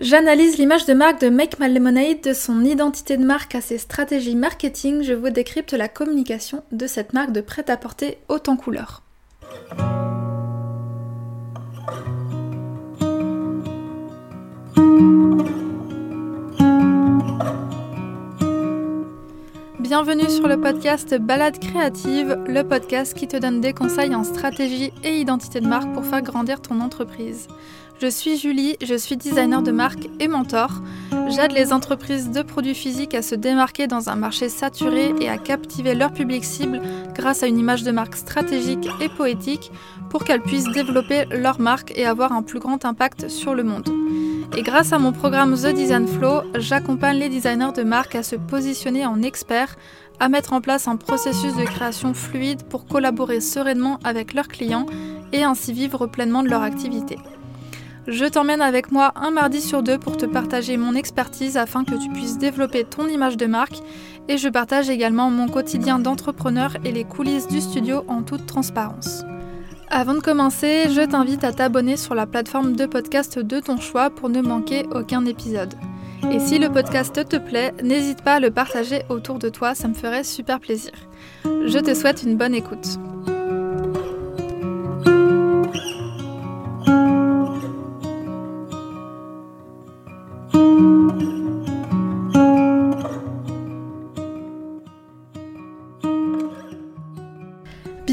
J'analyse l'image de marque de Make My Lemonade, de son identité de marque à ses stratégies marketing. Je vous décrypte la communication de cette marque de prêt-à-porter en couleur. Bienvenue sur le podcast Balade créative, le podcast qui te donne des conseils en stratégie et identité de marque pour faire grandir ton entreprise. Je suis Julie, je suis designer de marque et mentor. J'aide les entreprises de produits physiques à se démarquer dans un marché saturé et à captiver leur public cible grâce à une image de marque stratégique et poétique pour qu'elles puissent développer leur marque et avoir un plus grand impact sur le monde. Et grâce à mon programme The Design Flow, j'accompagne les designers de marque à se positionner en experts, à mettre en place un processus de création fluide pour collaborer sereinement avec leurs clients et ainsi vivre pleinement de leur activité. Je t'emmène avec moi un mardi sur deux pour te partager mon expertise afin que tu puisses développer ton image de marque et je partage également mon quotidien d'entrepreneur et les coulisses du studio en toute transparence. Avant de commencer, je t'invite à t'abonner sur la plateforme de podcast de ton choix pour ne manquer aucun épisode. Et si le podcast te plaît, n'hésite pas à le partager autour de toi, ça me ferait super plaisir. Je te souhaite une bonne écoute.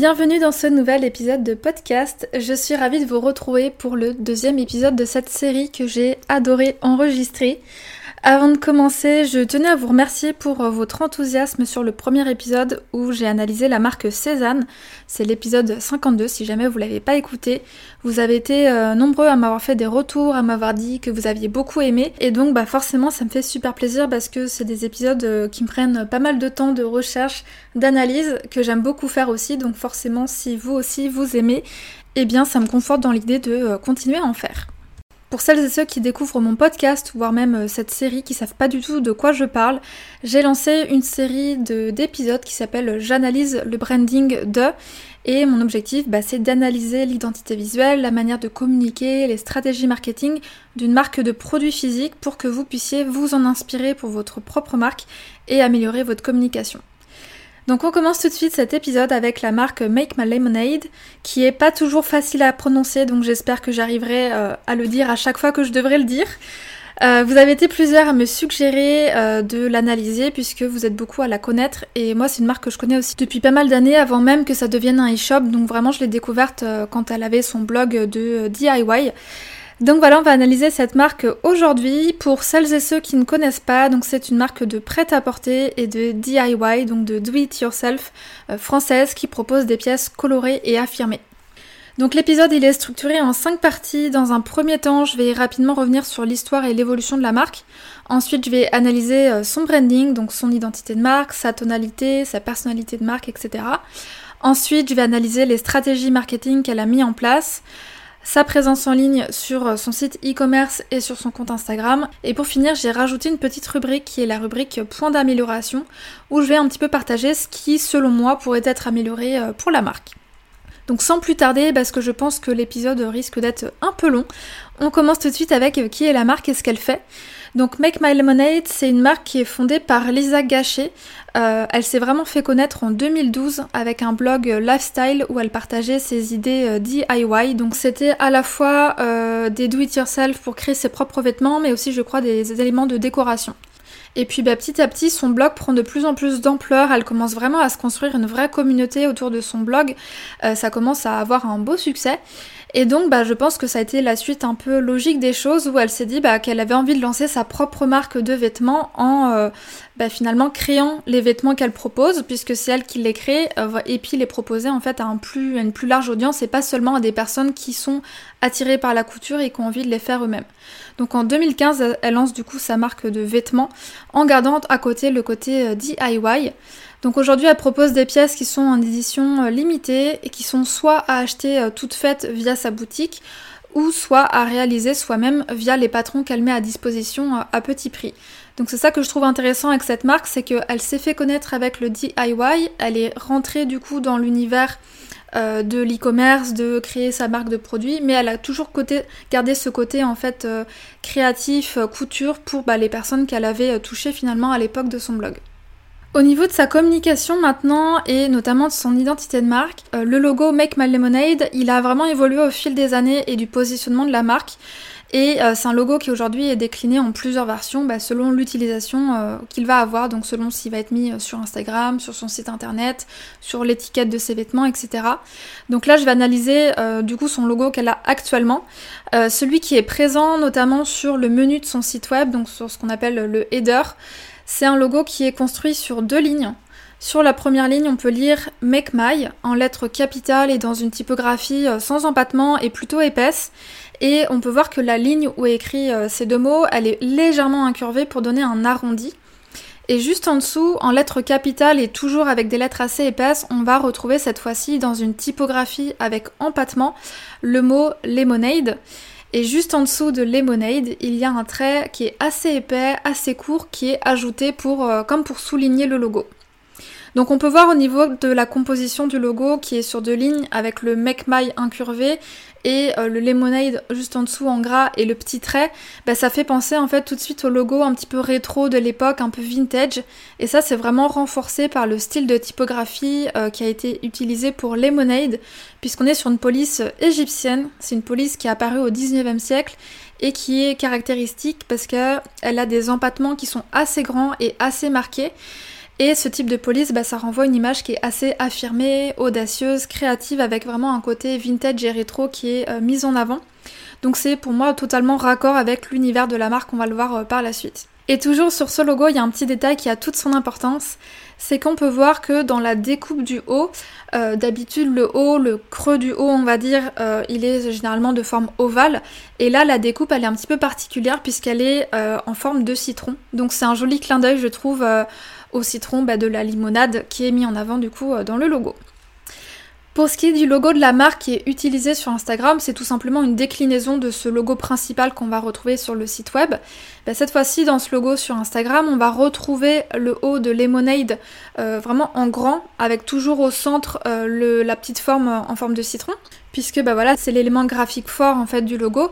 Bienvenue dans ce nouvel épisode de podcast. Je suis ravie de vous retrouver pour le deuxième épisode de cette série que j'ai adoré enregistrer. Avant de commencer, je tenais à vous remercier pour euh, votre enthousiasme sur le premier épisode où j'ai analysé la marque Cézanne. C'est l'épisode 52 si jamais vous l'avez pas écouté. Vous avez été euh, nombreux à m'avoir fait des retours, à m'avoir dit que vous aviez beaucoup aimé et donc bah forcément ça me fait super plaisir parce que c'est des épisodes euh, qui me prennent pas mal de temps de recherche, d'analyse que j'aime beaucoup faire aussi donc forcément si vous aussi vous aimez, eh bien ça me conforte dans l'idée de continuer à en faire. Pour celles et ceux qui découvrent mon podcast, voire même euh, cette série, qui savent pas du tout de quoi je parle, j'ai lancé une série d'épisodes qui s'appelle J'analyse le branding de. Et mon objectif, bah, c'est d'analyser l'identité visuelle, la manière de communiquer, les stratégies marketing d'une marque de produits physiques pour que vous puissiez vous en inspirer pour votre propre marque et améliorer votre communication. Donc on commence tout de suite cet épisode avec la marque Make My Lemonade, qui est pas toujours facile à prononcer, donc j'espère que j'arriverai euh, à le dire à chaque fois que je devrais le dire. Euh, vous avez été plusieurs à me suggérer euh, de l'analyser puisque vous êtes beaucoup à la connaître et moi c'est une marque que je connais aussi depuis pas mal d'années avant même que ça devienne un e-shop donc vraiment je l'ai découverte quand elle avait son blog de DIY donc voilà, on va analyser cette marque aujourd'hui. Pour celles et ceux qui ne connaissent pas, donc c'est une marque de prêt-à-porter et de DIY, donc de do it yourself euh, française qui propose des pièces colorées et affirmées. Donc l'épisode il est structuré en cinq parties. Dans un premier temps, je vais rapidement revenir sur l'histoire et l'évolution de la marque. Ensuite, je vais analyser euh, son branding, donc son identité de marque, sa tonalité, sa personnalité de marque, etc. Ensuite, je vais analyser les stratégies marketing qu'elle a mis en place sa présence en ligne sur euh, son site e-commerce et sur son compte Instagram. Et pour finir, j'ai rajouté une petite rubrique qui est la rubrique point d'amélioration où je vais un petit peu partager ce qui, selon moi, pourrait être amélioré euh, pour la marque. Donc sans plus tarder, parce que je pense que l'épisode risque d'être un peu long, on commence tout de suite avec euh, qui est la marque et ce qu'elle fait. Donc Make My Lemonade, c'est une marque qui est fondée par Lisa Gachet. Euh, elle s'est vraiment fait connaître en 2012 avec un blog euh, lifestyle où elle partageait ses idées euh, DIY. Donc c'était à la fois des do-it-yourself pour créer ses propres vêtements, mais aussi je crois des éléments de décoration. Et puis bah, petit à petit, son blog prend de plus en plus d'ampleur. Elle commence vraiment à se construire une vraie communauté autour de son blog. ça commence à avoir un beau succès. Et donc, bah, je pense que ça a été la suite un peu logique des choses où elle s'est dit bah, qu'elle avait envie de lancer sa propre marque de vêtements en euh, bah, finalement créant les vêtements qu'elle propose, puisque c'est elle qui les crée, euh, et puis les proposer en fait à, une plus large audience et pas seulement à des personnes qui sont attirées par la couture et qui ont envie de les faire eux-mêmes. Donc en 2015, elle lance du coup sa marque de vêtements en gardant à côté le côté euh, DIY. Donc aujourd'hui, elle propose des pièces qui sont en édition euh, limitée et qui sont soit à acheter euh, toutes faites via sa boutique ou soit à réaliser soi-même via les patrons qu'elle met à disposition euh, à petit prix. Donc c'est ça que je trouve intéressant avec cette marque, c'est qu'elle s'est fait connaître avec le DIY, elle est rentrée du coup dans l'univers de l'e-commerce, de créer sa marque de produits, mais elle a toujours gardé ce côté en fait créatif, couture pour bah, les personnes qu'elle avait touchées finalement à l'époque de son blog. Au niveau de sa communication maintenant et notamment de son identité de marque, le logo Make My Lemonade, il a vraiment évolué au fil des années et du positionnement de la marque. Et euh, c'est un logo qui aujourd'hui est décliné en plusieurs versions bah, selon l'utilisation euh, qu'il va avoir, donc selon s'il va être mis euh, sur Instagram, sur son site internet, sur l'étiquette de ses vêtements, etc. Donc là je vais analyser du coup son logo qu'elle a actuellement, celui qui est présent notamment sur le menu de son site web, donc sur ce qu'on appelle le header. C'est un logo qui est construit sur deux lignes. Sur la première ligne, on peut lire Make My en lettres capitales et dans une typographie sans empattement et plutôt épaisse. Et on peut voir que la ligne où est écrit euh, ces deux mots, elle est légèrement incurvée pour donner un arrondi. Et juste en dessous, en lettres capitales et toujours avec des lettres assez épaisses, on va retrouver cette fois-ci dans une typographie avec empattement le mot lemonade. Et juste en dessous de lemonade, il y a un trait qui est assez épais, assez court, qui est ajouté pour, euh, comme pour souligner le logo. Donc on peut voir au niveau de la composition du logo qui est sur deux lignes avec le Make My incurvé et euh, le lemonade juste en dessous en gras et le petit trait, bah, ça fait penser en fait tout de suite au logo un petit peu rétro de l'époque, un peu vintage. Et ça c'est vraiment renforcé par le style de typographie euh, qui a été utilisé pour lemonade, puisqu'on est sur une police égyptienne. C'est une police qui est apparue au 19e siècle et qui est caractéristique parce qu'elle a des empattements qui sont assez grands et assez marqués. Et ce type de police, bah, ça renvoie une image qui est assez affirmée, audacieuse, créative, avec vraiment un côté vintage et rétro qui est euh, mis en avant. Donc c'est pour moi totalement raccord avec l'univers de la marque, on va le voir euh, par la suite. Et toujours sur ce logo, il y a un petit détail qui a toute son importance, c'est qu'on peut voir que dans la découpe du haut, euh, d'habitude le haut, le creux du haut on va dire, il est généralement de forme ovale, et là la découpe elle est un petit peu particulière puisqu'elle est en forme de citron. Donc c'est un joli clin d'œil je trouve au citron bah, de la limonade qui est mis en avant du coup euh, dans le logo. Pour ce qui est du logo de la marque qui est utilisé sur Instagram, c'est tout simplement une déclinaison de ce logo principal qu'on va retrouver sur le site web. Bah, cette fois-ci, dans ce logo sur Instagram, on va retrouver le haut de Lemonade euh, vraiment en grand, avec toujours au centre euh, la petite forme en forme de citron, puisque bah, voilà, c'est l'élément graphique fort en fait du logo.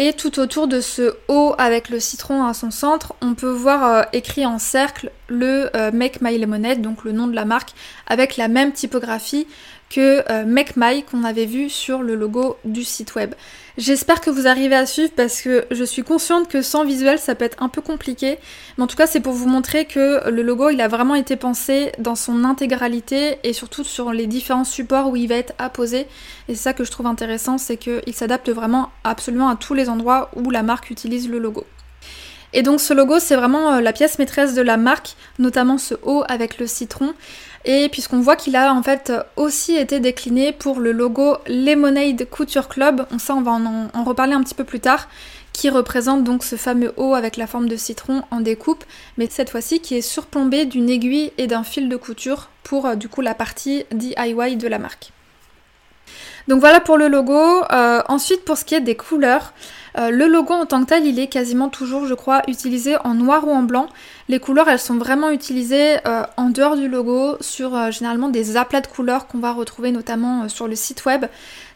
Et tout autour de ce haut avec le citron à son centre, on peut voir euh, écrit en cercle le Make My Lemonade, donc le nom de la marque, avec la même typographie que euh, Make My qu'on avait vu sur le logo du site web. J'espère que vous arrivez à suivre parce que je suis consciente que sans visuel ça peut être un peu compliqué. Mais en tout cas c'est pour vous montrer que le logo il a vraiment été pensé dans son intégralité et surtout sur les différents supports où il va être apposé. Et c'est ça que je trouve intéressant, c'est qu'il s'adapte vraiment absolument à tous les endroits où la marque utilise le logo. Et donc ce logo, c'est vraiment euh, la pièce maîtresse de la marque, notamment ce haut avec le citron. Et puisqu'on voit qu'il a en fait aussi été décliné pour le logo Lemonade Couture Club, on ça on va en, reparler un petit peu plus tard, qui représente donc ce fameux haut avec la forme de citron en découpe, mais cette fois-ci qui est surplombé d'une aiguille et d'un fil de couture pour euh, du coup la partie DIY de la marque. Donc voilà pour le logo. Euh, ensuite pour ce qui est des couleurs, euh, le logo en tant que tel, il est quasiment toujours, je crois, utilisé en noir ou en blanc. Les couleurs, elles sont vraiment utilisées euh, en dehors du logo sur euh, généralement des aplats de couleurs qu'on va retrouver notamment sur le site web.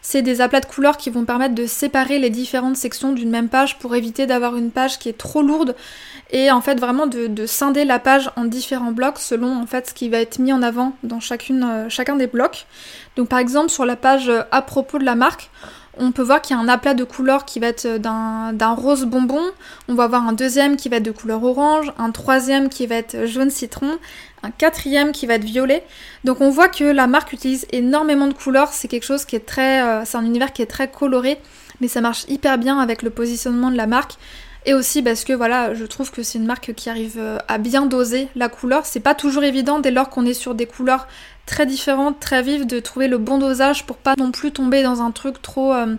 C'est des aplats de couleurs qui vont permettre de séparer les différentes sections d'une même page pour éviter d'avoir une page qui est trop lourde et en fait vraiment de, scinder la page en différents blocs selon en fait ce qui va être mis en avant dans chacun des blocs. Donc par exemple sur la page à propos de la marque, on peut voir qu'il y a un aplat de couleurs qui va être d'un rose bonbon, on va avoir un deuxième qui va être de couleur orange, un troisième qui va être jaune citron, un quatrième qui va être violet. Donc on voit que la marque utilise énormément de couleurs, c'est quelque chose qui est très... Euh, c'est un univers qui est très coloré, mais ça marche hyper bien avec le positionnement de la marque. Et aussi parce que voilà, je trouve que c'est une marque qui arrive euh, à bien doser la couleur. C'est pas toujours évident dès lors qu'on est sur des couleurs très différentes, très vives, de trouver le bon dosage pour pas non plus tomber dans un truc trop, euh,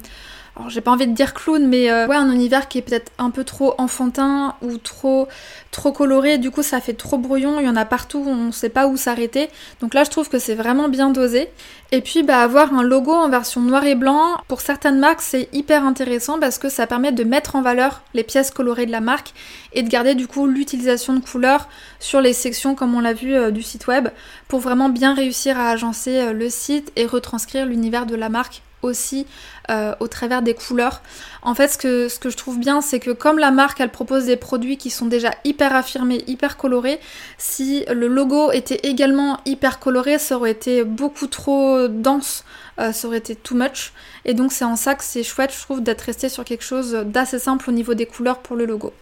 alors j'ai pas envie de dire clown, mais euh, ouais, un univers qui est peut-être un peu trop enfantin ou trop, trop coloré. Du coup, ça fait trop brouillon. Il y en a partout, on sait pas où s'arrêter. Donc là, je trouve que c'est vraiment bien dosé. Et puis, bah, avoir un logo en version noir et blanc, pour certaines marques, c'est hyper intéressant parce que ça permet de mettre en valeur les pièces colorées de la marque et de garder du coup l'utilisation de couleurs sur les sections, comme on l'a vu, euh, du site web, pour vraiment bien réussir à agencer euh, le site et retranscrire l'univers de la marque aussi euh, au travers des couleurs. En fait, ce que, je trouve bien, c'est que comme la marque, elle propose des produits qui sont déjà hyper affirmés, hyper colorés, si le logo était également hyper coloré, ça aurait été beaucoup trop dense, euh, ça aurait été too much. Et donc c'est en ça que c'est chouette, je trouve, d'être resté sur quelque chose d'assez simple au niveau des couleurs pour le logo.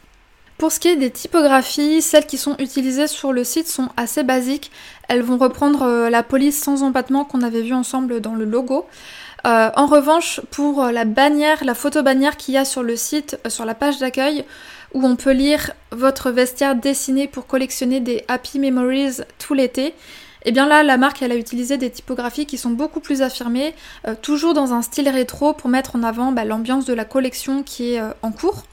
Pour ce qui est des typographies, celles qui sont utilisées sur le site sont assez basiques. Elles vont reprendre euh, la police sans empattement qu'on avait vu ensemble dans le logo. Euh, en revanche, pour la bannière, la photo bannière qu'il y a sur le site, euh, sur la page d'accueil, où on peut lire votre vestiaire dessiné pour collectionner des Happy Memories tout l'été, eh bien là, la marque, elle a utilisé des typographies qui sont beaucoup plus affirmées, euh, toujours dans un style rétro pour mettre en avant bah, l'ambiance de la collection qui est en cours.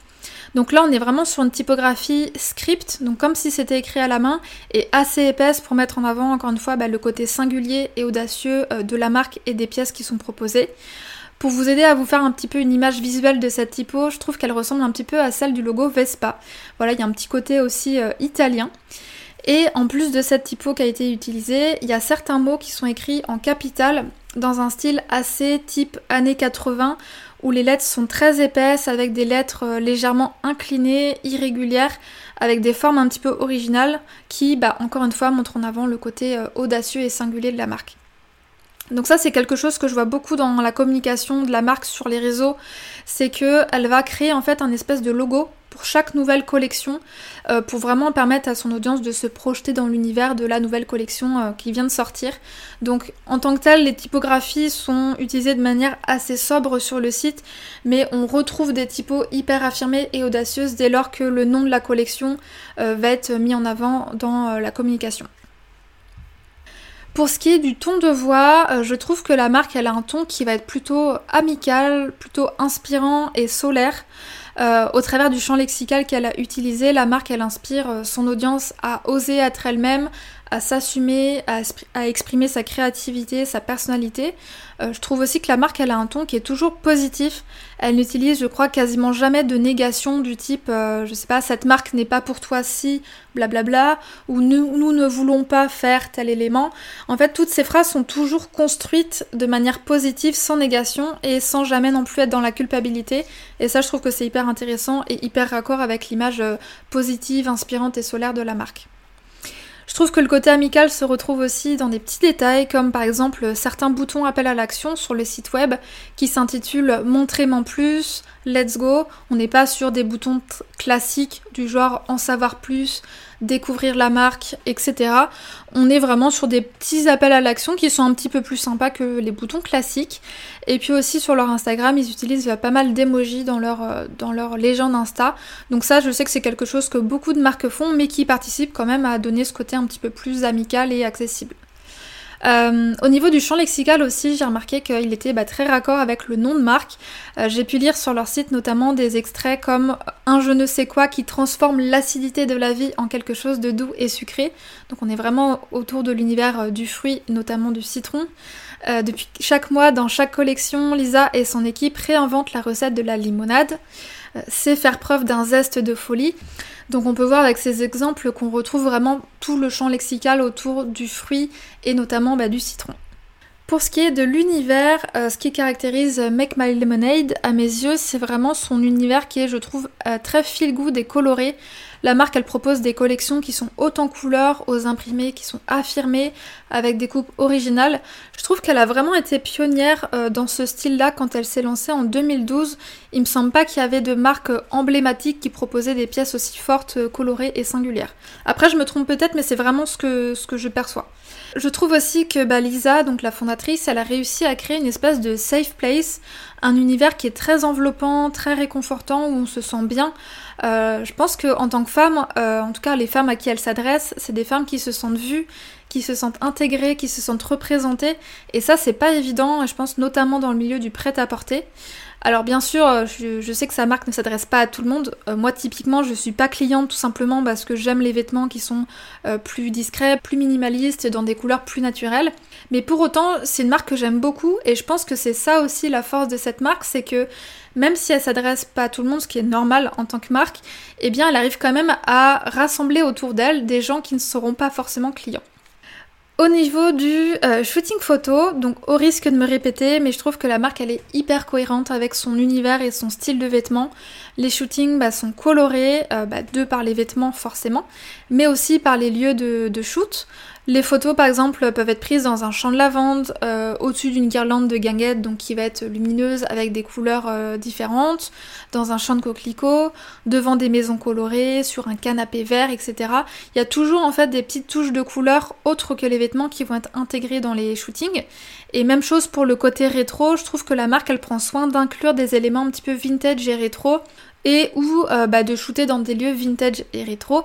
Donc là, on est vraiment sur une typographie script, donc comme si c'était écrit à la main, et assez épaisse pour mettre en avant, encore une fois, bah, le côté singulier et audacieux euh, de la marque et des pièces qui sont proposées. Pour vous aider à vous faire un petit peu une image visuelle de cette typo, je trouve qu'elle ressemble un petit peu à celle du logo Vespa. Voilà, il y a un petit côté aussi euh, italien. Et en plus de cette typo qui a été utilisée, il y a certains mots qui sont écrits en capital dans un style assez type années 80 où les lettres sont très épaisses avec des lettres euh, légèrement inclinées, irrégulières, avec des formes un petit peu originales qui, bah, encore une fois, montrent en avant le côté euh, audacieux et singulier de la marque. Donc ça c'est quelque chose que je vois beaucoup dans la communication de la marque sur les réseaux, c'est que elle va créer en fait un espèce de logo pour chaque nouvelle collection euh, pour vraiment permettre à son audience de se projeter dans l'univers de la nouvelle collection euh, qui vient de sortir. Donc en tant que tel, les typographies sont utilisées de manière assez sobre sur le site, mais on retrouve des typos hyper affirmées et audacieuses dès lors que le nom de la collection euh, va être mis en avant dans la communication. Pour ce qui est du ton de voix, je trouve que la marque a un ton qui va être plutôt amical, plutôt inspirant et solaire. Euh, au travers du champ lexical qu'elle a utilisé, la marque elle inspire euh, son audience à oser être elle-même, à s'assumer, à, exprimer sa créativité, sa personnalité. Euh, je trouve aussi que la marque, elle a un ton qui est toujours positif. Elle n'utilise, je crois, quasiment jamais de négation du type, euh, je sais pas, cette marque n'est pas pour toi si, blablabla, ou nous, nous ne voulons pas faire tel élément. En fait, toutes ces phrases sont toujours construites de manière positive, sans négation, et sans jamais non plus être dans la culpabilité. Et ça, je trouve que c'est hyper intéressant et hyper raccord avec l'image euh, positive, inspirante et solaire de la marque. Je trouve que le côté amical se retrouve aussi dans des petits détails comme par exemple certains boutons appel à l'action sur le site web qui s'intitulent Montrez-moi plus, Let's go. On n'est pas sur des boutons classiques du genre en savoir plus, découvrir la marque, etc. On est vraiment sur des petits appels à l'action qui sont un petit peu plus sympas que les boutons classiques. Et puis aussi sur leur Instagram, ils utilisent pas mal d'emojis dans leur, euh, dans leur légende Insta. Donc ça, je sais que c'est quelque chose que beaucoup de marques font, mais qui participe quand même à donner ce côté un petit peu plus amical et accessible. Euh, au niveau du champ lexical aussi, j'ai remarqué qu'il était bah, très raccord avec le nom de marque. Euh, j'ai pu lire sur leur site notamment des extraits comme un je ne sais quoi qui transforme l'acidité de la vie en quelque chose de doux et sucré. Donc on est vraiment autour de l'univers euh, du fruit, notamment du citron. depuis chaque mois, dans chaque collection, Lisa et son équipe réinventent la recette de la limonade. C'est faire preuve d'un zeste de folie. Donc on peut voir avec ces exemples qu'on retrouve vraiment tout le champ lexical autour du fruit et notamment bah, du citron. Pour ce qui est de l'univers, euh, ce qui caractérise Make My Lemonade, à mes yeux, c'est vraiment son univers qui est, je trouve, euh, très feel good et coloré. La marque, elle propose des collections qui sont en couleurs, aux imprimés qui sont affirmés, avec des coupes originales. Je trouve qu'elle a vraiment été pionnière euh, dans ce style-là quand elle s'est lancée en 2012. Il me semble pas qu'il y avait de marques emblématiques qui proposaient des pièces aussi fortes, euh, colorées et singulières. Après, je me trompe peut-être, mais c'est vraiment ce que, ce que je perçois. Je trouve aussi que bah, Lisa, donc la fondatrice, elle a réussi à créer une espèce de safe place, un univers qui est très enveloppant, très réconfortant, où on se sent bien. Euh, je pense que en tant que femme, euh, en tout cas les femmes à qui elle s'adresse, c'est des femmes qui se sentent vues, qui se sentent intégrées, qui se sentent représentées. Et ça, c'est pas évident, je pense notamment dans le milieu du prêt-à-porter. Alors bien sûr, euh, je, sais que sa marque ne s'adresse pas à tout le monde. Moi typiquement, je suis pas cliente tout simplement parce que j'aime les vêtements qui sont plus discrets, plus minimalistes, dans des couleurs plus naturelles. Mais pour autant, c'est une marque que j'aime beaucoup et je pense que c'est ça aussi la force de cette marque, c'est que même si elle s'adresse pas à tout le monde, ce qui est normal en tant que marque, eh bien elle arrive quand même à rassembler autour d'elle des gens qui ne seront pas forcément clients. Au niveau du euh, shooting photo, donc au risque de me répéter, mais je trouve que la marque elle est hyper cohérente avec son univers et son style de vêtements. Les shootings bah, sont colorés, euh, bah, de par les vêtements forcément, mais aussi par les lieux de, de shoot. Les photos, par exemple, peuvent être prises dans un champ de lavande, euh, au-dessus d'une guirlande de guinguettes, donc qui va être lumineuse avec des couleurs euh, différentes, dans un champ de coquelicots, devant des maisons colorées, sur un canapé vert, etc. Il y a toujours en fait des petites touches de couleurs autres que les vêtements qui vont être intégrés dans les shootings. Et même chose pour le côté rétro, je trouve que la marque elle prend soin d'inclure des éléments un petit peu vintage et rétro et ou euh, bah, de shooter dans des lieux vintage et rétro.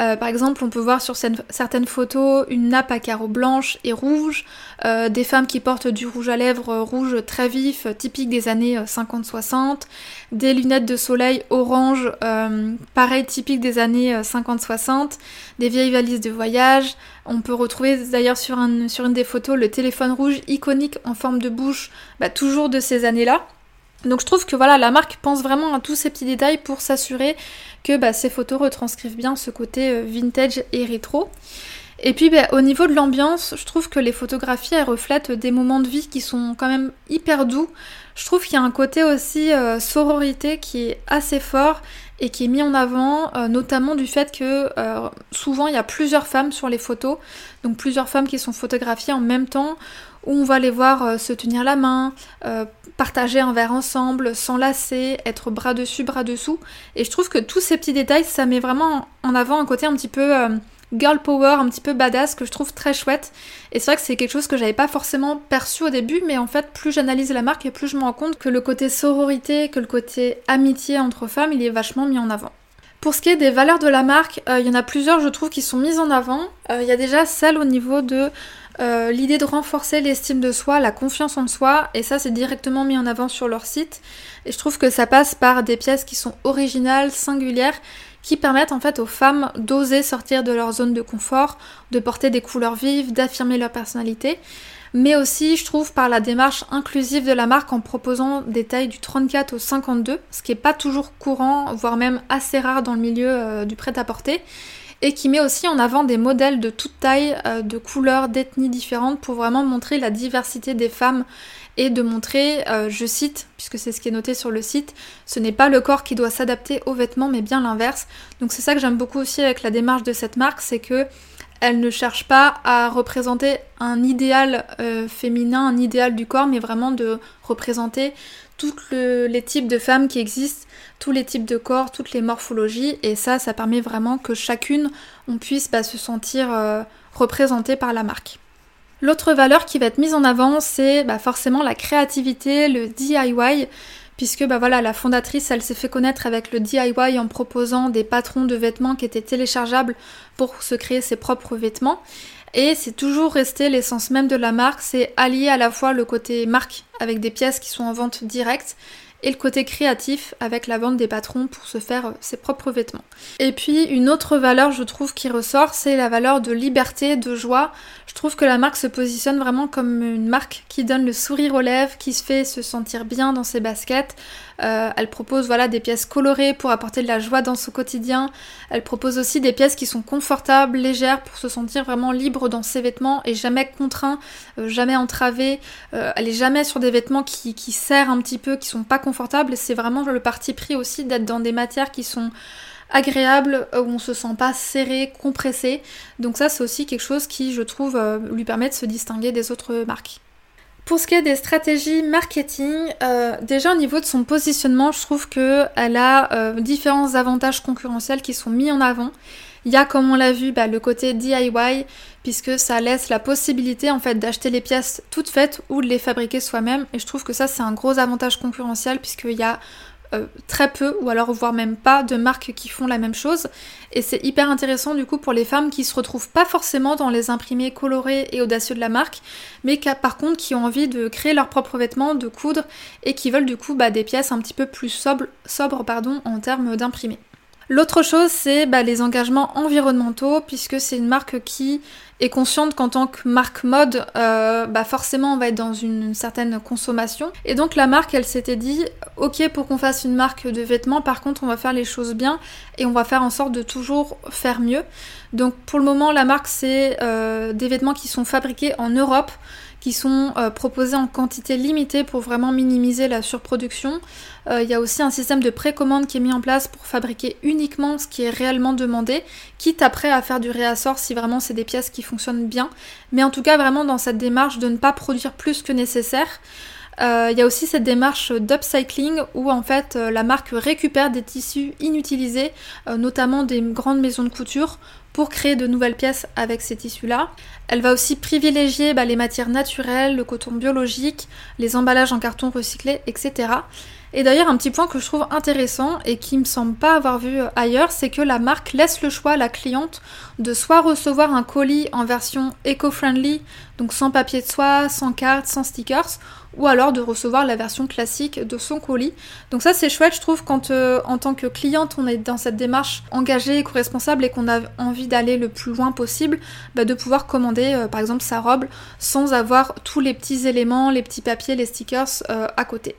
Euh, par exemple, on peut voir sur certaines photos une nappe à carreaux blanches et rouges, euh, des femmes qui portent du rouge à lèvres rouge très vif, typique des années 50-60, des lunettes de soleil orange, pareil typique des années 50-60, des vieilles valises de voyage. On peut retrouver d'ailleurs sur, sur, une des photos le téléphone rouge iconique en forme de bouche, bah, toujours de ces années-là. Donc je trouve que voilà, la marque pense vraiment à tous ces petits détails pour s'assurer que bah, ces photos retranscrivent bien ce côté euh, vintage et rétro. Et puis bah, au niveau de l'ambiance, je trouve que les photographies elles reflètent des moments de vie qui sont quand même hyper doux. Je trouve qu'il y a un côté aussi euh, sororité qui est assez fort et qui est mis en avant, euh, notamment du fait que souvent il y a plusieurs femmes sur les photos, donc plusieurs femmes qui sont photographiées en même temps, où on va les voir se tenir la main, partager un verre ensemble, s'enlacer, être bras dessus, bras dessous. Et je trouve que tous ces petits détails, ça met vraiment en avant un côté un petit peu euh, girl power, un petit peu badass que je trouve très chouette. Et c'est vrai que c'est quelque chose que j'avais pas forcément perçu au début, mais en fait, plus j'analyse la marque et plus je me rends compte que le côté sororité, que le côté amitié entre femmes, il est vachement mis en avant. Pour ce qui est des valeurs de la marque, euh, il y en a plusieurs, je trouve, qui sont mises en avant. Euh, il y a déjà celle au niveau de euh, l'idée de renforcer l'estime de soi, la confiance en soi, et ça c'est directement mis en avant sur leur site. Et je trouve que ça passe par des pièces qui sont originales, singulières, qui permettent en fait aux femmes d'oser sortir de leur zone de confort, de porter des couleurs vives, d'affirmer leur personnalité. Mais aussi, je trouve, par la démarche inclusive de la marque en proposant des tailles du 34 au 52, ce qui n'est pas toujours courant, voire même assez rare dans le milieu euh, du prêt-à-porter et qui met aussi en avant des modèles de toute taille, euh, de couleurs, d'ethnies différentes pour vraiment montrer la diversité des femmes et de montrer, euh, je cite, puisque c'est ce qui est noté sur le site, ce n'est pas le corps qui doit s'adapter aux vêtements mais bien l'inverse. Donc c'est ça que j'aime beaucoup aussi avec la démarche de cette marque, c'est que elle ne cherche pas à représenter un idéal euh, féminin, un idéal du corps, mais vraiment de représenter tous les types de femmes qui existent, tous les types de corps, toutes les morphologies, et ça, ça permet vraiment que chacune, on puisse bah, se sentir euh, représentée par la marque. L'autre valeur qui va être mise en avant, c'est bah, forcément la créativité, le DIY, puisque bah, la fondatrice, elle s'est fait connaître avec le DIY en proposant des patrons de vêtements qui étaient téléchargeables pour se créer ses propres vêtements. Et c'est toujours resté l'essence même de la marque, c'est allier à la fois le côté marque avec des pièces qui sont en vente directe et le côté créatif avec la vente des patrons pour se faire ses propres vêtements. Et puis une autre valeur je trouve qui ressort c'est la valeur de liberté, de joie. Je trouve que la marque se positionne vraiment comme une marque qui donne le sourire aux lèvres, qui se fait se sentir bien dans ses baskets, euh, elle propose voilà des pièces colorées pour apporter de la joie dans son quotidien. Elle propose aussi des pièces qui sont confortables, légères pour se sentir vraiment libre dans ses vêtements et jamais contraint, euh, jamais entravé. Euh, elle est jamais sur des vêtements qui, qui serrent un petit peu, qui sont pas confortables. C'est vraiment le parti pris aussi d'être dans des matières qui sont agréables, où on se sent pas serré, compressé. Donc ça c'est aussi quelque chose qui je trouve lui permet de se distinguer des autres marques. Pour ce qui est des stratégies marketing, euh, déjà au niveau de son positionnement, je trouve qu'elle a euh, différents avantages concurrentiels qui sont mis en avant. Il y a, comme on l'a vu, bah, le côté DIY, puisque ça laisse la possibilité en fait d'acheter les pièces toutes faites ou de les fabriquer soi-même. Et je trouve que ça c'est un gros avantage concurrentiel puisqu'il y a euh, très peu, ou alors voire même pas, de marques qui font la même chose. Et c'est hyper intéressant du coup pour les femmes qui se retrouvent pas forcément dans les imprimés colorés et audacieux de la marque, mais qui, par contre qui ont envie de créer leurs propres vêtements, de coudre, et qui veulent du coup bah, des pièces un petit peu plus sobres, pardon, en termes d'imprimés. L'autre chose, c'est bah, les engagements environnementaux, puisque c'est une marque qui est consciente qu'en tant que marque mode, euh, bah forcément on va être dans une, certaine consommation. Et donc la marque, elle s'était dit, ok pour qu'on fasse une marque de vêtements, par contre on va faire les choses bien et on va faire en sorte de toujours faire mieux. Donc pour le moment, la marque, c'est euh, des vêtements qui sont fabriqués en Europe qui sont euh, proposés en quantité limitée pour vraiment minimiser la surproduction. Euh, il y a aussi un système de précommande qui est mis en place pour fabriquer uniquement ce qui est réellement demandé, quitte après à faire du réassort si vraiment c'est des pièces qui fonctionnent bien. Mais en tout cas vraiment dans cette démarche de ne pas produire plus que nécessaire. Euh, il y a aussi cette démarche d'upcycling où en fait la marque récupère des tissus inutilisés, notamment des grandes maisons de couture, pour créer de nouvelles pièces avec ces tissus-là. Elle va aussi privilégier bah, les matières naturelles, le coton biologique, les emballages en carton recyclé, etc. Et d'ailleurs, un petit point que je trouve intéressant et qui me semble pas avoir vu euh, ailleurs, c'est que la marque laisse le choix à la cliente de soit recevoir un colis en version eco-friendly, donc sans papier de soie, sans carte, sans stickers, ou alors de recevoir la version classique de son colis. Donc ça c'est chouette, je trouve, quand euh, en tant que cliente on est dans cette démarche engagée, éco-responsable et qu'on a envie d'aller le plus loin possible, bah, de pouvoir commander euh, par exemple sa robe sans avoir tous les petits éléments, les petits papiers, les stickers euh, à côté.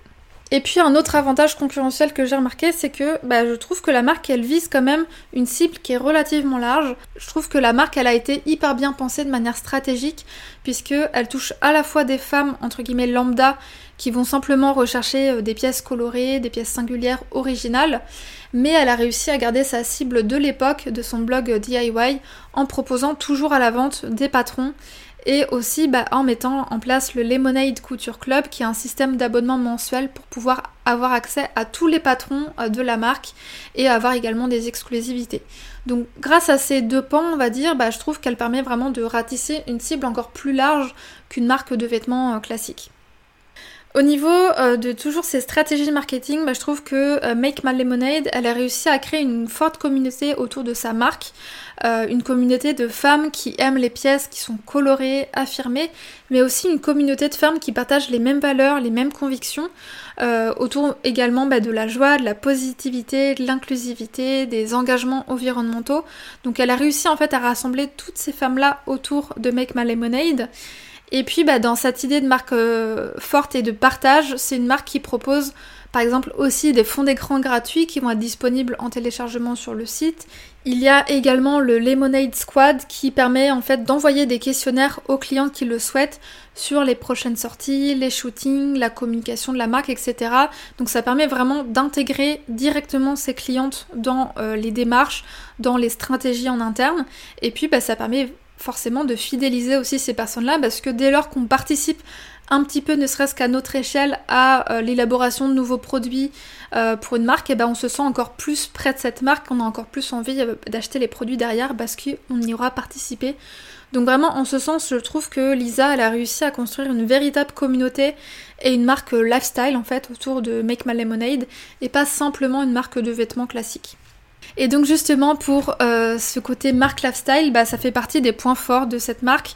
Et puis un autre avantage concurrentiel que j'ai remarqué, c'est que bah, je trouve que la marque, elle vise quand même une cible qui est relativement large. Je trouve que la marque, elle a été hyper bien pensée de manière stratégique, puisqu'elle touche à la fois des femmes, entre guillemets, lambda, qui vont simplement rechercher euh, des pièces colorées, des pièces singulières, originales, mais elle a réussi à garder sa cible de l'époque de son blog DIY en proposant toujours à la vente des patrons et aussi bah, en mettant en place le Lemonade Couture Club qui est un système d'abonnement mensuel pour pouvoir avoir accès à tous les patrons euh, de la marque et avoir également des exclusivités. Donc grâce à ces deux pans, on va dire, bah, je trouve qu'elle permet vraiment de ratisser une cible encore plus large qu'une marque de vêtements euh, classique. Au niveau euh, de toujours ces stratégies de marketing, bah, je trouve que Make My Lemonade, elle a réussi à créer une forte communauté autour de sa marque. Euh, une communauté de femmes qui aiment les pièces qui sont colorées, affirmées, mais aussi une communauté de femmes qui partagent les mêmes valeurs, les mêmes convictions, euh, autour également bah, de la joie, de la positivité, de l'inclusivité, des engagements environnementaux. Donc elle a réussi en fait à rassembler toutes ces femmes-là autour de Make My Lemonade. Et puis bah, dans cette idée de marque euh, forte et de partage, c'est une marque qui propose par exemple aussi des fonds d'écran gratuits qui vont être disponibles en téléchargement sur le site. Il y a également le Lemonade Squad qui permet en fait d'envoyer des questionnaires aux clients qui le souhaitent sur les prochaines sorties, les shootings, la communication de la marque, etc. Donc ça permet vraiment d'intégrer directement ces clientes dans euh, les démarches, dans les stratégies en interne. Et puis bah, ça permet forcément de fidéliser aussi ces personnes-là parce que dès lors qu'on participe un petit peu, ne serait-ce qu'à notre échelle, à euh, l'élaboration de nouveaux produits euh, pour une marque, et ben on se sent encore plus près de cette marque, on a encore plus envie euh, d'acheter les produits derrière parce qu'on y aura participé. Donc vraiment, en ce sens, je trouve que Lisa, elle a réussi à construire une véritable communauté et une marque lifestyle en fait autour de Make My Lemonade et pas simplement une marque de vêtements classique. Et donc justement pour ce côté marque lifestyle, bah, ça fait partie des points forts de cette marque.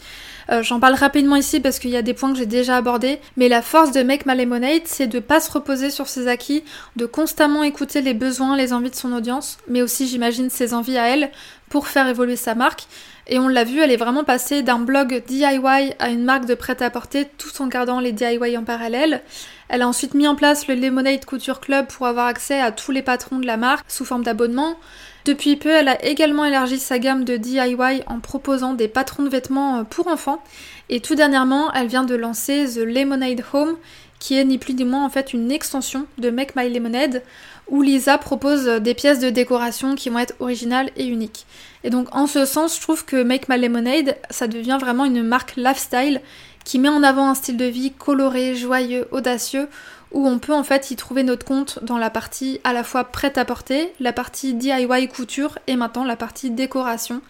Euh, j'en parle rapidement ici parce qu'il y a des points que j'ai déjà abordés, mais la force de Make My Lemonade, c'est de pas se reposer sur ses acquis, de constamment écouter les besoins, les envies de son audience, mais aussi j'imagine ses envies à elle pour faire évoluer sa marque. Et on l'a vu, elle est vraiment passée d'un blog DIY à une marque de prêt-à-porter tout en gardant les DIY en parallèle. Elle a ensuite mis en place le Lemonade Couture Club pour avoir accès à tous les patrons de la marque sous forme d'abonnement. Depuis peu, elle a également élargi sa gamme de DIY en proposant des patrons de vêtements euh, pour enfants. Et tout dernièrement, elle vient de lancer The Lemonade Home, qui est ni plus ni moins en fait une extension de Make My Lemonade, où Lisa propose euh, des pièces de décoration qui vont être originales et uniques. Et donc en ce sens, je trouve que Make My Lemonade, ça devient vraiment une marque lifestyle qui met en avant un style de vie coloré, joyeux, audacieux, où on peut en fait y trouver notre compte dans la partie à la fois prête à porter, la partie DIY couture et maintenant la partie décoration.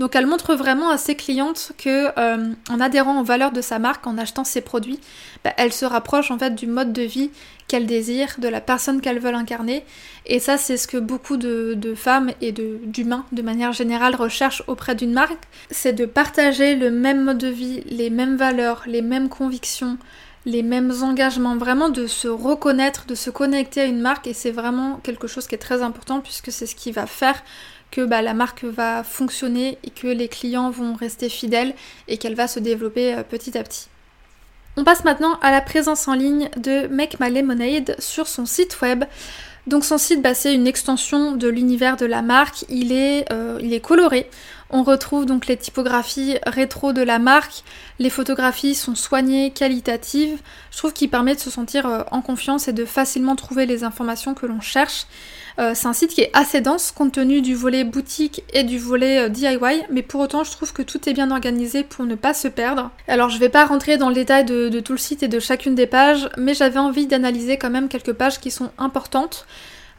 Donc elle montre vraiment à ses clientes que euh, en adhérant aux valeurs de sa marque, en achetant ses produits, bah, elle se rapproche en fait du mode de vie qu'elle désire, de la personne qu'elle veut incarner. Et ça, c'est ce que beaucoup de, femmes et d'humains, de, manière générale, recherchent auprès d'une marque. C'est de partager le même mode de vie, les mêmes valeurs, les mêmes convictions, les mêmes engagements, vraiment de se reconnaître, de se connecter à une marque. Et c'est vraiment quelque chose qui est très important puisque c'est ce qui va faire que bah, la marque va fonctionner et que les clients vont rester fidèles et qu'elle va se développer euh, petit à petit. On passe maintenant à la présence en ligne de Make My Lemonade sur son site web. Donc son site, bah, c'est une extension de l'univers de la marque. Il est, euh, il est coloré. On retrouve donc les typographies rétro de la marque. Les photographies sont soignées, qualitatives. Je trouve qu'il permet de se sentir euh, en confiance et de facilement trouver les informations que l'on cherche. Euh, c'est un site qui est assez dense compte tenu du volet boutique et du volet euh, DIY, mais pour autant je trouve que tout est bien organisé pour ne pas se perdre. Alors je vais pas rentrer dans le détail de tout le site et de chacune des pages, mais j'avais envie d'analyser quand même quelques pages qui sont importantes.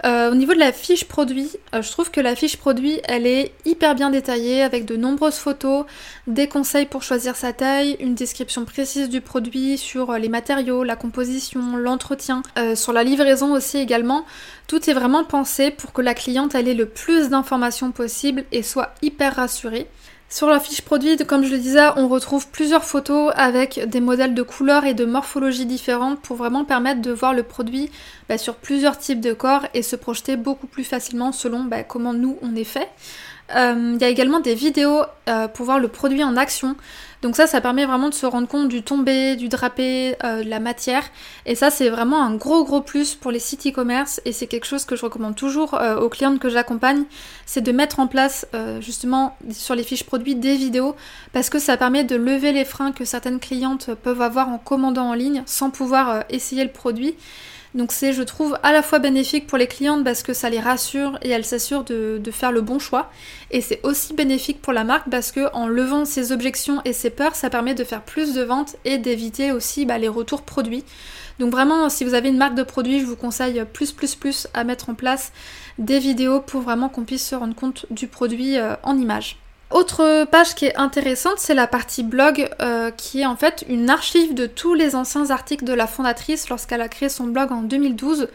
Euh, au niveau de la fiche produit, euh, je trouve que la fiche produit, elle est hyper bien détaillée avec de nombreuses photos, des conseils pour choisir sa taille, une description précise du produit sur euh, les matériaux, la composition, l'entretien, sur la livraison aussi également. Tout est vraiment pensé pour que la cliente ait le plus d'informations possible et soit hyper rassurée. Sur la fiche produit, comme je le disais, on retrouve plusieurs photos avec des modèles de couleurs et de morphologie différentes pour vraiment permettre de voir le produit bah, sur plusieurs types de corps et se projeter beaucoup plus facilement selon bah, comment nous on est fait. Euh, il y a également des vidéos euh, pour voir le produit en action. Donc ça, ça permet vraiment de se rendre compte du tombé, du drapé, euh, de la matière. Et ça, c'est vraiment un gros gros plus pour les sites e-commerce. Et c'est quelque chose que je recommande toujours aux clientes que j'accompagne. C'est de mettre en place justement sur les fiches produits des vidéos. Parce que ça permet de lever les freins que certaines clientes peuvent avoir en commandant en ligne sans pouvoir essayer le produit. Donc c'est, je trouve, à la fois bénéfique pour les clientes parce que ça les rassure et elles s'assurent de, faire le bon choix. Et c'est aussi bénéfique pour la marque parce que en levant ses objections et ses peurs, ça permet de faire plus de ventes et d'éviter aussi bah, les retours produits. Donc vraiment, si vous avez une marque de produit, je vous conseille plus plus plus à mettre en place des vidéos pour vraiment qu'on puisse se rendre compte du produit euh, en image. Autre page qui est intéressante, c'est la partie blog, euh, qui est en fait une archive de tous les anciens articles de la fondatrice lorsqu'elle a créé son blog en 2012.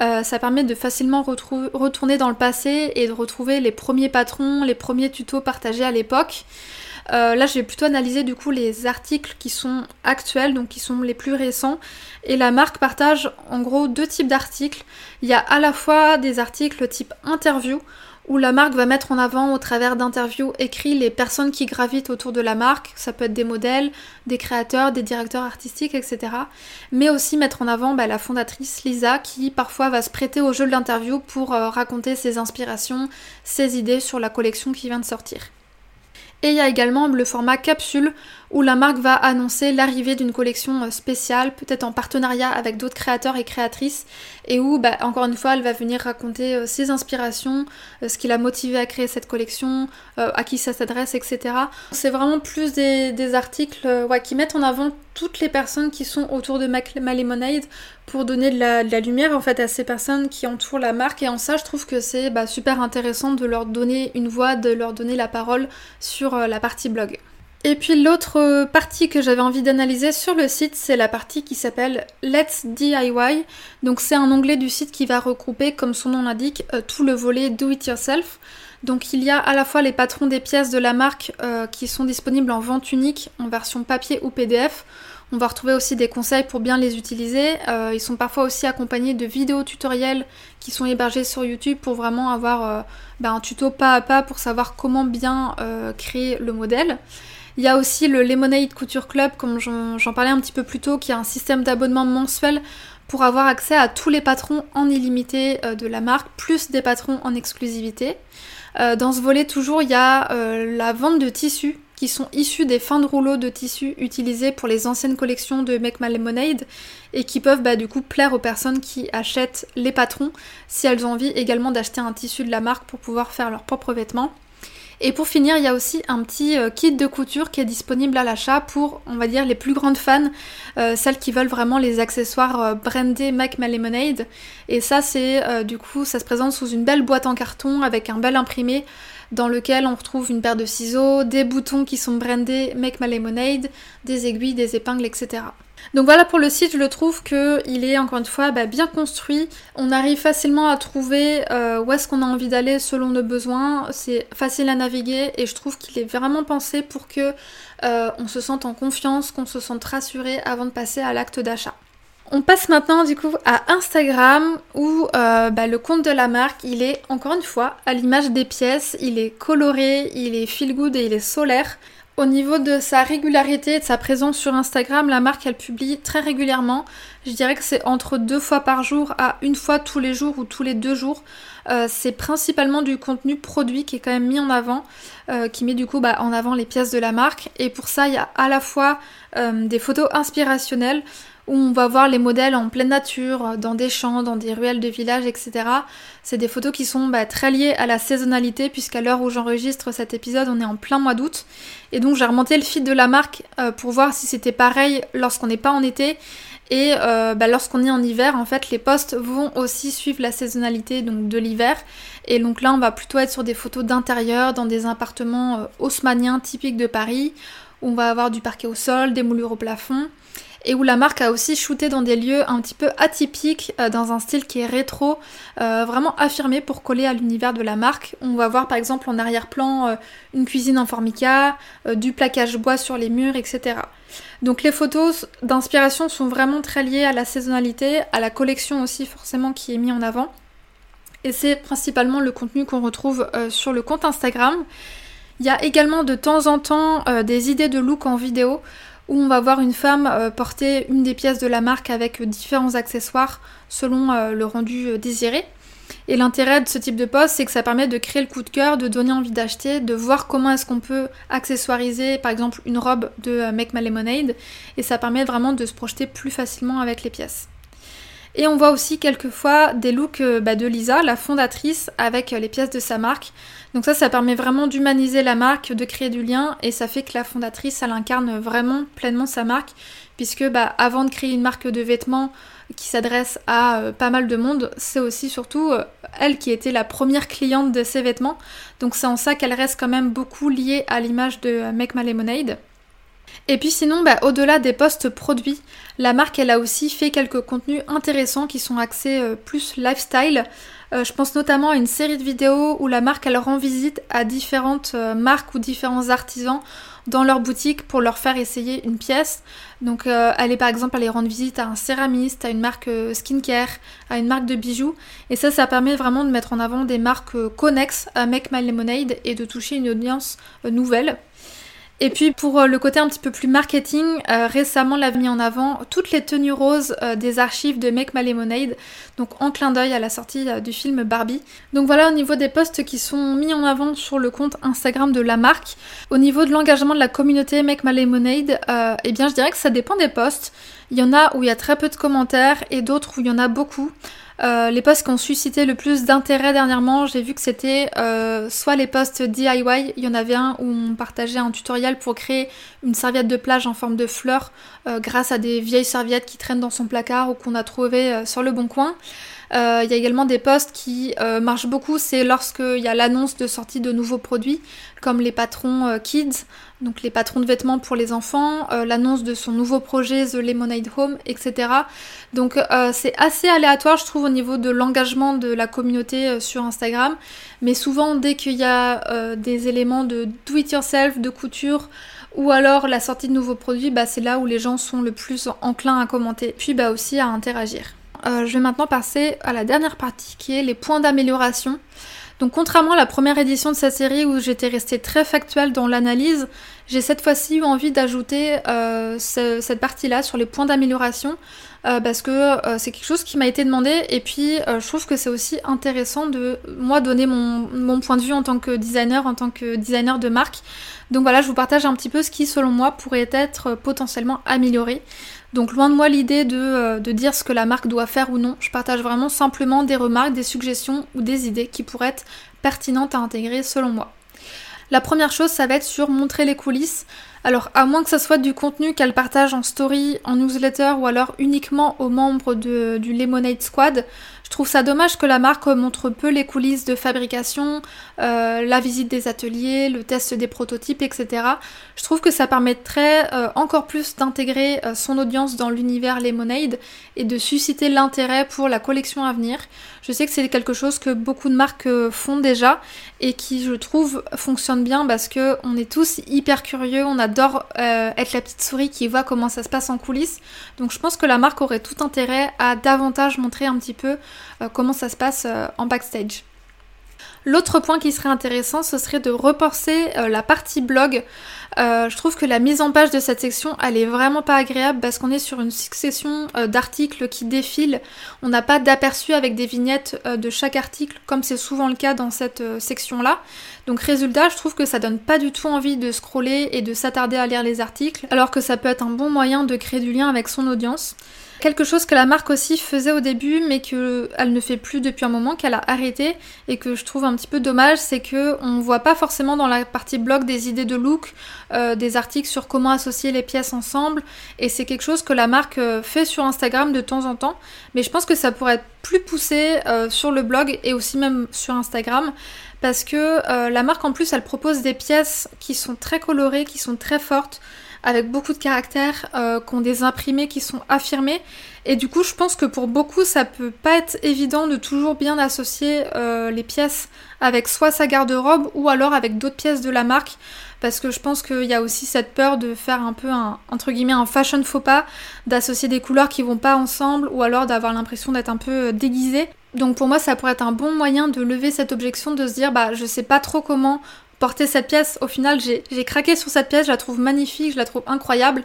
Euh, ça permet de facilement retourner dans le passé et de retrouver les premiers patrons, les premiers tutos partagés à l'époque. Euh, là, je vais plutôt analyser du coup les articles qui sont actuels, donc qui sont les plus récents. Et la marque partage en gros deux types d'articles. Il y a à la fois des articles type interview où la marque va mettre en avant au travers d'interviews écrits les personnes qui gravitent autour de la marque, ça peut être des modèles, des créateurs, des directeurs artistiques, etc. Mais aussi mettre en avant bah, la fondatrice Lisa qui parfois va se prêter au jeu de l'interview pour euh, raconter ses inspirations, ses idées sur la collection qui vient de sortir. Et il y a également le format capsule où la marque va annoncer l'arrivée d'une collection euh, spéciale, peut-être en partenariat avec d'autres créateurs et créatrices, et où, bah, encore une fois, elle va venir raconter euh, ses inspirations, euh, ce qui l'a motivé à créer cette collection, à qui ça s'adresse, etc. C'est vraiment plus des, articles qui mettent en avant toutes les personnes qui sont autour de My Lemonade pour donner de la, lumière en fait à ces personnes qui entourent la marque et en ça je trouve que c'est bah, super intéressant de leur donner une voix, de leur donner la parole sur la partie blog. Et puis l'autre partie que j'avais envie d'analyser sur le site, c'est la partie qui s'appelle Let's DIY. Donc c'est un onglet du site qui va regrouper, comme son nom l'indique, euh, tout le volet Do It Yourself. Donc il y a à la fois les patrons des pièces de la marque euh, qui sont disponibles en vente unique, en version papier ou PDF. On va retrouver aussi des conseils pour bien les utiliser. Euh, ils sont parfois aussi accompagnés de vidéos tutoriels qui sont hébergés sur YouTube pour vraiment avoir ben, un tuto pas à pas pour savoir comment bien créer le modèle. Il y a aussi le Lemonade Couture Club, comme j'en parlais un petit peu plus tôt, qui a un système d'abonnement mensuel pour avoir accès à tous les patrons en illimité euh, de la marque, plus des patrons en exclusivité. Euh, dans ce volet, toujours, il y a euh, la vente de tissus qui sont issus des fins de rouleaux de tissus utilisés pour les anciennes collections de Make Lemonade et qui peuvent bah, du coup plaire aux personnes qui achètent les patrons si elles ont envie également d'acheter un tissu de la marque pour pouvoir faire leurs propres vêtements. Et pour finir, il y a aussi un petit euh, kit de couture qui est disponible à l'achat pour, on va dire, les plus grandes fans, euh, celles qui veulent vraiment les accessoires euh, brandés Mac My Lemonade. Et ça, c'est du coup, ça se présente sous une belle boîte en carton avec un bel imprimé dans lequel on retrouve une paire de ciseaux, des boutons qui sont brandés Make My Lemonade, des aiguilles, des épingles, etc. Donc voilà pour le site, je le trouve qu'il est encore une fois bah, bien construit. On arrive facilement à trouver euh, où est-ce qu'on a envie d'aller selon nos besoins. C'est facile à naviguer et je trouve qu'il est vraiment pensé pour que euh, on se sente en confiance, qu'on se sente rassuré avant de passer à l'acte d'achat. On passe maintenant du coup à Instagram où euh, bah, le compte de la marque il est encore une fois à l'image des pièces, il est coloré, il est feel good et il est solaire. Au niveau de sa régularité et de sa présence sur Instagram, la marque elle publie très régulièrement. Je dirais que c'est entre deux fois par jour à une fois tous les jours ou tous les deux jours. Euh, c'est principalement du contenu produit qui est quand même mis en avant, euh, qui met du coup bah, en avant les pièces de la marque. Et pour ça, il y a à la fois euh, des photos inspirationnelles où on va voir les modèles en pleine nature, dans des champs, dans des ruelles de village, etc. C'est des photos qui sont bah, très liées à la saisonnalité, puisqu'à l'heure où j'enregistre cet épisode, on est en plein mois d'août. Et donc j'ai remonté le feed de la marque euh, pour voir si c'était pareil lorsqu'on n'est pas en été. Et euh, bah, lorsqu'on est en hiver, en fait, les posts vont aussi suivre la saisonnalité donc, de l'hiver. Et donc là, on va plutôt être sur des photos d'intérieur, dans des appartements euh, haussmanniens typiques de Paris, où on va avoir du parquet au sol, des moulures au plafond et où la marque a aussi shooté dans des lieux un petit peu atypiques, euh, dans un style qui est rétro, euh, vraiment affirmé pour coller à l'univers de la marque. On va voir par exemple en arrière-plan euh, une cuisine en formica, du plaquage bois sur les murs, etc. Donc les photos d'inspiration sont vraiment très liées à la saisonnalité, à la collection aussi forcément qui est mis en avant. Et c'est principalement le contenu qu'on retrouve sur le compte Instagram. Il y a également de temps en temps des idées de look en vidéo où on va voir une femme euh, porter une des pièces de la marque avec différents accessoires selon euh, le rendu euh, désiré. Et l'intérêt de ce type de poste, c'est que ça permet de créer le coup de cœur, de donner envie d'acheter, de voir comment est-ce qu'on peut accessoiriser par exemple une robe de Make My Lemonade, et ça permet vraiment de se projeter plus facilement avec les pièces. Et on voit aussi quelquefois des looks bah, de Lisa, la fondatrice, avec les pièces de sa marque. Donc ça, ça permet vraiment d'humaniser la marque, de créer du lien, et ça fait que la fondatrice, elle incarne vraiment pleinement sa marque, puisque bah, avant de créer une marque de vêtements qui s'adresse à euh, pas mal de monde, c'est aussi surtout euh, elle qui était la première cliente de ces vêtements. Donc c'est en ça qu'elle reste quand même beaucoup liée à l'image de euh, Make My Lemonade. Et puis sinon, bah, au-delà des postes produits, la marque elle a aussi fait quelques contenus intéressants qui sont axés plus lifestyle. Euh, je pense notamment à une série de vidéos où la marque elle rend visite à différentes euh, marques ou différents artisans dans leur boutique pour leur faire essayer une pièce. Donc euh, elle est par exemple allée rendre visite à un céramiste, à une marque skincare, à une marque de bijoux. Et ça, ça permet vraiment de mettre en avant des marques connexes à Make My Lemonade et de toucher une audience nouvelle. Et puis pour euh, le côté un petit peu plus marketing, euh, récemment l'a mis en avant toutes les tenues roses euh, des archives de Make My Lemonade, donc en clin d'œil à la sortie du film Barbie. Donc voilà au niveau des posts qui sont mis en avant sur le compte Instagram de la marque. Au niveau de l'engagement de la communauté Make My Lemonade, eh bien je dirais que ça dépend des posts. Il y en a où il y a très peu de commentaires et d'autres où il y en a beaucoup. Euh, les posts qui ont suscité le plus d'intérêt dernièrement, j'ai vu que c'était euh, soit les posts DIY, il y en avait un où on partageait un tutoriel pour créer une serviette de plage en forme de fleurs euh, grâce à des vieilles serviettes qui traînent dans son placard ou qu'on a trouvées sur le bon coin. Il y a également des posts qui marchent beaucoup, c'est lorsqu'il y a l'annonce de sortie de nouveaux produits, comme les patrons Kids, donc les patrons de vêtements pour les enfants, euh, l'annonce de son nouveau projet The Lemonade Home, etc. Donc euh, c'est assez aléatoire, je trouve, au niveau de l'engagement de la communauté euh, sur Instagram. Mais souvent, dès qu'il y a des éléments de do-it-yourself, de couture, ou alors la sortie de nouveaux produits, bah, c'est là où les gens sont le plus enclins à commenter, puis bah, aussi à interagir. je vais maintenant passer à la dernière partie qui est les points d'amélioration. Donc contrairement à la première édition de cette série où j'étais restée très factuelle dans l'analyse, j'ai cette fois-ci eu envie d'ajouter euh, cette partie-là sur les points d'amélioration euh, parce que euh, c'est quelque chose qui m'a été demandé et puis je trouve que c'est aussi intéressant de moi donner mon, mon, point de vue en tant que designer, en tant que designer de marque. Donc voilà, je vous partage un petit peu ce qui selon moi pourrait être potentiellement amélioré. Donc loin de moi l'idée euh, de, dire ce que la marque doit faire ou non, je partage vraiment simplement des remarques, des suggestions ou des idées qui pourraient être pertinentes à intégrer selon moi. La première chose, ça va être sur montrer les coulisses. Alors, à moins que ce soit du contenu qu'elle partage en story, en newsletter ou alors uniquement aux membres du Lemonade Squad, je trouve ça dommage que la marque montre peu les coulisses de fabrication, euh, la visite des ateliers, le test des prototypes, etc. Je trouve que ça permettrait euh, encore plus d'intégrer euh, son audience dans l'univers Lemonade et de susciter l'intérêt pour la collection à venir. Je sais que c'est quelque chose que beaucoup de marques font déjà et qui, je trouve, fonctionne bien parce que on est tous hyper curieux, on adore être la petite souris qui voit comment ça se passe en coulisses. Donc je pense que la marque aurait tout intérêt à davantage montrer un petit peu comment ça se passe en backstage. L'autre point qui serait intéressant, ce serait de reporter euh, la partie blog. je trouve que la mise en page de cette section, elle est vraiment pas agréable parce qu'on est sur une succession d'articles qui défilent. On n'a pas d'aperçu avec des vignettes de chaque article, comme c'est souvent le cas dans cette section-là. Donc résultat, je trouve que ça donne pas du tout envie de scroller et de s'attarder à lire les articles, alors que ça peut être un bon moyen de créer du lien avec son audience. Quelque chose que la marque aussi faisait au début, mais qu'elle ne fait plus depuis un moment, qu'elle a arrêté, et que je trouve un petit peu dommage, c'est que on voit pas forcément dans la partie blog des idées de look, euh, des articles sur comment associer les pièces ensemble, et c'est quelque chose que la marque euh, fait sur Instagram de temps en temps, mais je pense que ça pourrait être plus poussé euh, sur le blog et aussi même sur Instagram parce que la marque en plus elle propose des pièces qui sont très colorées, qui sont très fortes, avec beaucoup de caractères, euh, qui ont des imprimés qui sont affirmés. Et du coup, je pense que pour beaucoup, ça peut pas être évident de toujours bien associer euh, les pièces avec soit sa garde-robe ou alors avec d'autres pièces de la marque. Parce que je pense qu'il y a aussi cette peur de faire un peu un, entre guillemets, un fashion faux pas, d'associer des couleurs qui vont pas ensemble ou alors d'avoir l'impression d'être un peu euh, déguisé. Donc pour moi, ça pourrait être un bon moyen de lever cette objection, de se dire, bah, je sais pas trop comment porter cette pièce. Au final, j'ai craqué sur cette pièce, je la trouve magnifique, je la trouve incroyable.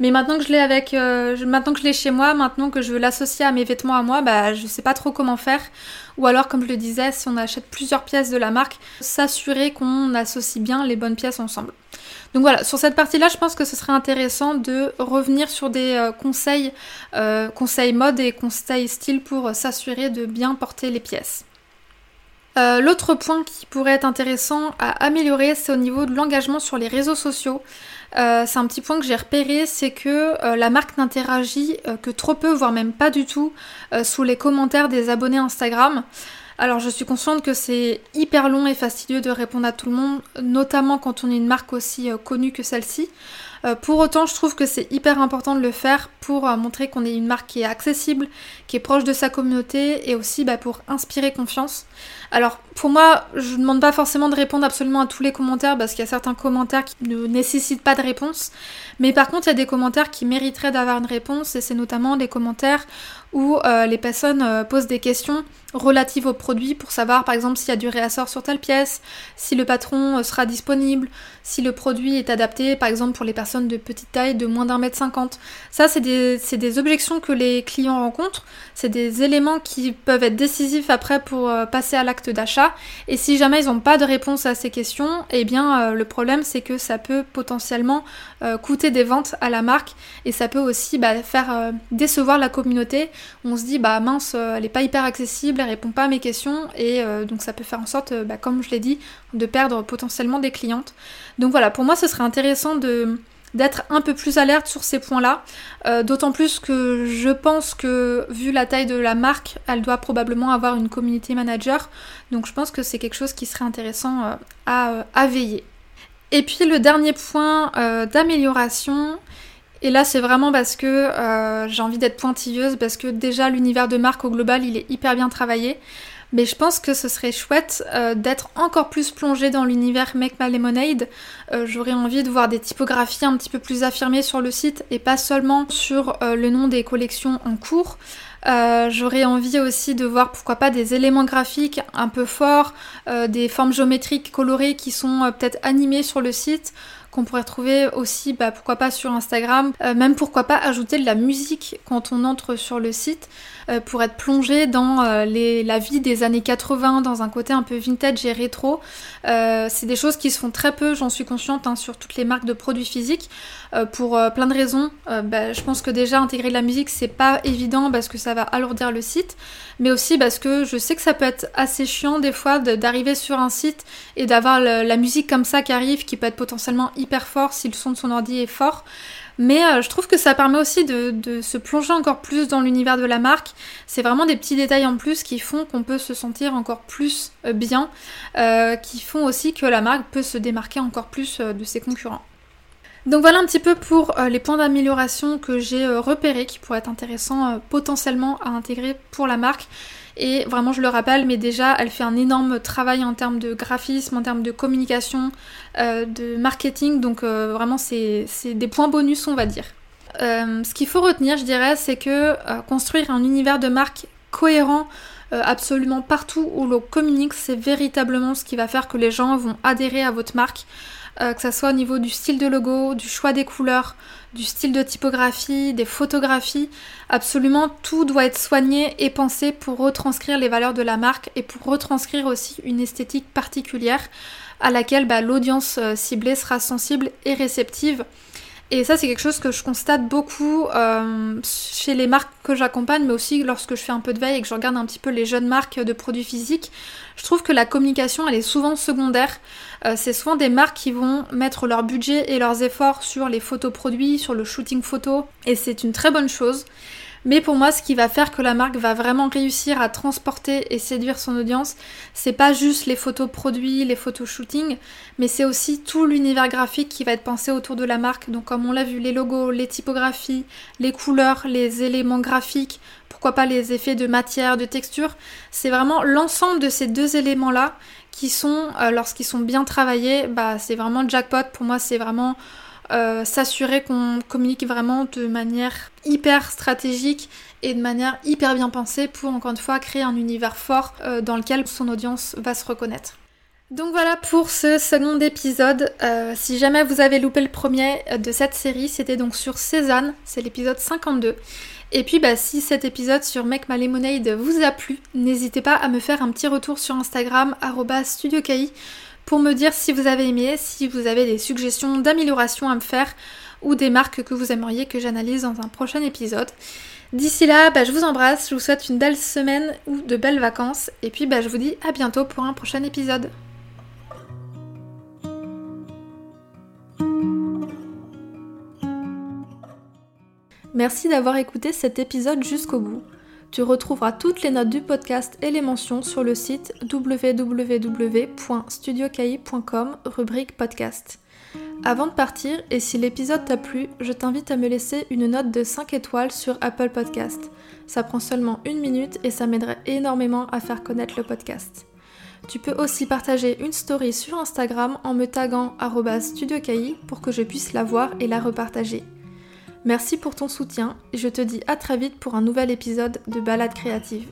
Mais maintenant que je l'ai avec, euh, maintenant que je l'ai chez moi, maintenant que je veux l'associer à mes vêtements à moi, bah je sais pas trop comment faire. Ou alors, comme je le disais, si on achète plusieurs pièces de la marque, s'assurer qu'on associe bien les bonnes pièces ensemble. Donc voilà, sur cette partie-là, je pense que ce serait intéressant de revenir sur des euh, conseils, euh, conseils mode et conseils style pour s'assurer de bien porter les pièces. Euh, l'autre point qui pourrait être intéressant à améliorer, c'est au niveau de l'engagement sur les réseaux sociaux. Euh, c'est un petit point que j'ai repéré, c'est que euh, la marque n'interagit que trop peu, voire même pas du tout, sous les commentaires des abonnés Instagram. Alors je suis consciente que c'est hyper long et fastidieux de répondre à tout le monde, notamment quand on est une marque aussi connue que celle-ci. Pour autant, je trouve que c'est hyper important de le faire pour montrer qu'on est une marque qui est accessible, qui est proche de sa communauté et aussi bah, pour inspirer confiance. Alors pour moi, je ne demande pas forcément de répondre absolument à tous les commentaires parce qu'il y a certains commentaires qui ne nécessitent pas de réponse. Mais par contre, il y a des commentaires qui mériteraient d'avoir une réponse et c'est notamment des commentaires où euh, les personnes posent des questions relatives au produit pour savoir par exemple s'il y a du réassort sur telle pièce, si le patron sera disponible, si le produit est adapté par exemple pour les personnes de petite taille, de moins d'un mètre cinquante. Ça, c'est des, objections que les clients rencontrent, c'est des éléments qui peuvent être décisifs après pour euh, passer à l'acte d'achat. Et si jamais ils n'ont pas de réponse à ces questions, eh bien euh, le problème c'est que ça peut potentiellement euh, coûter des ventes à la marque et ça peut aussi bah, faire décevoir la communauté. On se dit bah mince, elle est pas hyper accessible, elle répond pas à mes questions et donc ça peut faire en sorte, bah, comme je l'ai dit, de perdre potentiellement des clientes. Donc voilà, pour moi ce serait intéressant de d'être un peu plus alerte sur ces points-là. Euh, d'autant plus que je pense que vu la taille de la marque, elle doit probablement avoir une community manager. Donc je pense que c'est quelque chose qui serait intéressant euh, euh, à, veiller. Et puis le dernier point d'amélioration, et là c'est vraiment parce que j'ai envie d'être pointilleuse, parce que déjà l'univers de marque au global il est hyper bien travaillé. Mais je pense que ce serait chouette euh, d'être encore plus plongé dans l'univers Make My Lemonade. Euh, j'aurais envie de voir des typographies un petit peu plus affirmées sur le site et pas seulement sur euh, le nom des collections en cours. J'aurais envie aussi de voir pourquoi pas des éléments graphiques un peu forts, des formes géométriques colorées qui sont peut-être animées sur le site, qu'on pourrait trouver aussi, bah, pourquoi pas sur Instagram, euh, même pourquoi pas ajouter de la musique quand on entre sur le site euh, pour être plongé dans la vie des années 80, dans un côté un peu vintage et rétro. c'est des choses qui se font très peu, j'en suis consciente, hein, sur toutes les marques de produits physiques, pour plein de raisons. Bah, je pense que déjà intégrer de la musique, c'est pas évident parce que ça va alourdir le site, mais aussi parce que je sais que ça peut être assez chiant des fois d'arriver sur un site et d'avoir la musique comme ça qui arrive, qui peut être potentiellement hyper fort si le son de son ordi est fort. Mais euh, je trouve que ça permet aussi de, se plonger encore plus dans l'univers de la marque. C'est vraiment des petits détails en plus qui font qu'on peut se sentir encore plus euh, bien, euh, qui font aussi que la marque peut se démarquer encore plus de ses concurrents. Donc voilà un petit peu pour les points d'amélioration que j'ai repérés qui pourraient être intéressants potentiellement à intégrer pour la marque. Et vraiment, je le rappelle, mais déjà, elle fait un énorme travail en termes de graphisme, en termes de communication, euh, de marketing. Donc euh, vraiment, c'est des points bonus, on va dire. Euh, ce qu'il faut retenir, je dirais, c'est que construire un univers de marque cohérent absolument partout où l'on communique, c'est véritablement ce qui va faire que les gens vont adhérer à votre marque. Que ce soit au niveau du style de logo, du choix des couleurs, du style de typographie, des photographies. Absolument tout doit être soigné et pensé pour retranscrire les valeurs de la marque et pour retranscrire aussi une esthétique particulière à laquelle bah, l'audience euh, ciblée sera sensible et réceptive. Et ça, c'est quelque chose que je constate beaucoup euh, chez les marques que j'accompagne, mais aussi lorsque je fais un peu de veille et que je regarde un petit peu les jeunes marques de produits physiques. Je trouve que la communication, elle est souvent secondaire. Euh, c'est souvent des marques qui vont mettre leur budget et leurs efforts sur les photos produits, sur le shooting photo, et c'est une très bonne chose. Mais pour moi, ce qui va faire que la marque va vraiment réussir à transporter et séduire son audience, c'est pas juste les photos produits, les photos shooting, mais c'est aussi tout l'univers graphique qui va être pensé autour de la marque. Donc comme on l'a vu, les logos, les typographies, les couleurs, les éléments graphiques, pourquoi pas les effets de matière, de texture. C'est vraiment l'ensemble de ces deux éléments-là qui sont, euh, lorsqu'ils sont bien travaillés, bah c'est vraiment jackpot. Pour moi, c'est vraiment euh, s'assurer qu'on communique vraiment de manière hyper stratégique et de manière hyper bien pensée pour encore une fois créer un univers fort euh, dans lequel son audience va se reconnaître. Donc voilà pour ce second épisode. Euh, si jamais vous avez loupé le premier de cette série, c'était donc sur Cézanne, c'est l'épisode 52. Et puis bah, si cet épisode sur Make My Lemonade vous a plu, n'hésitez pas à me faire un petit retour sur Instagram @studiokai pour me dire si vous avez aimé, si vous avez des suggestions d'amélioration à me faire ou des marques que vous aimeriez que j'analyse dans un prochain épisode. D'ici là, bah, je vous embrasse, je vous souhaite une belle semaine ou de belles vacances et puis bah, je vous dis à bientôt pour un prochain épisode. Merci d'avoir écouté cet épisode jusqu'au bout. Tu retrouveras toutes les notes du podcast et les mentions sur le site www.studiocahi.com rubrique podcast. Avant de partir, et si l'épisode t'a plu, je t'invite à me laisser une note de 5 étoiles sur Apple Podcast. Ça prend seulement une minute et ça m'aiderait énormément à faire connaître le podcast. Tu peux aussi partager une story sur Instagram en me taguant studiocahi pour que je puisse la voir et la repartager. Merci pour ton soutien et je te dis à très vite pour un nouvel épisode de Balade créative.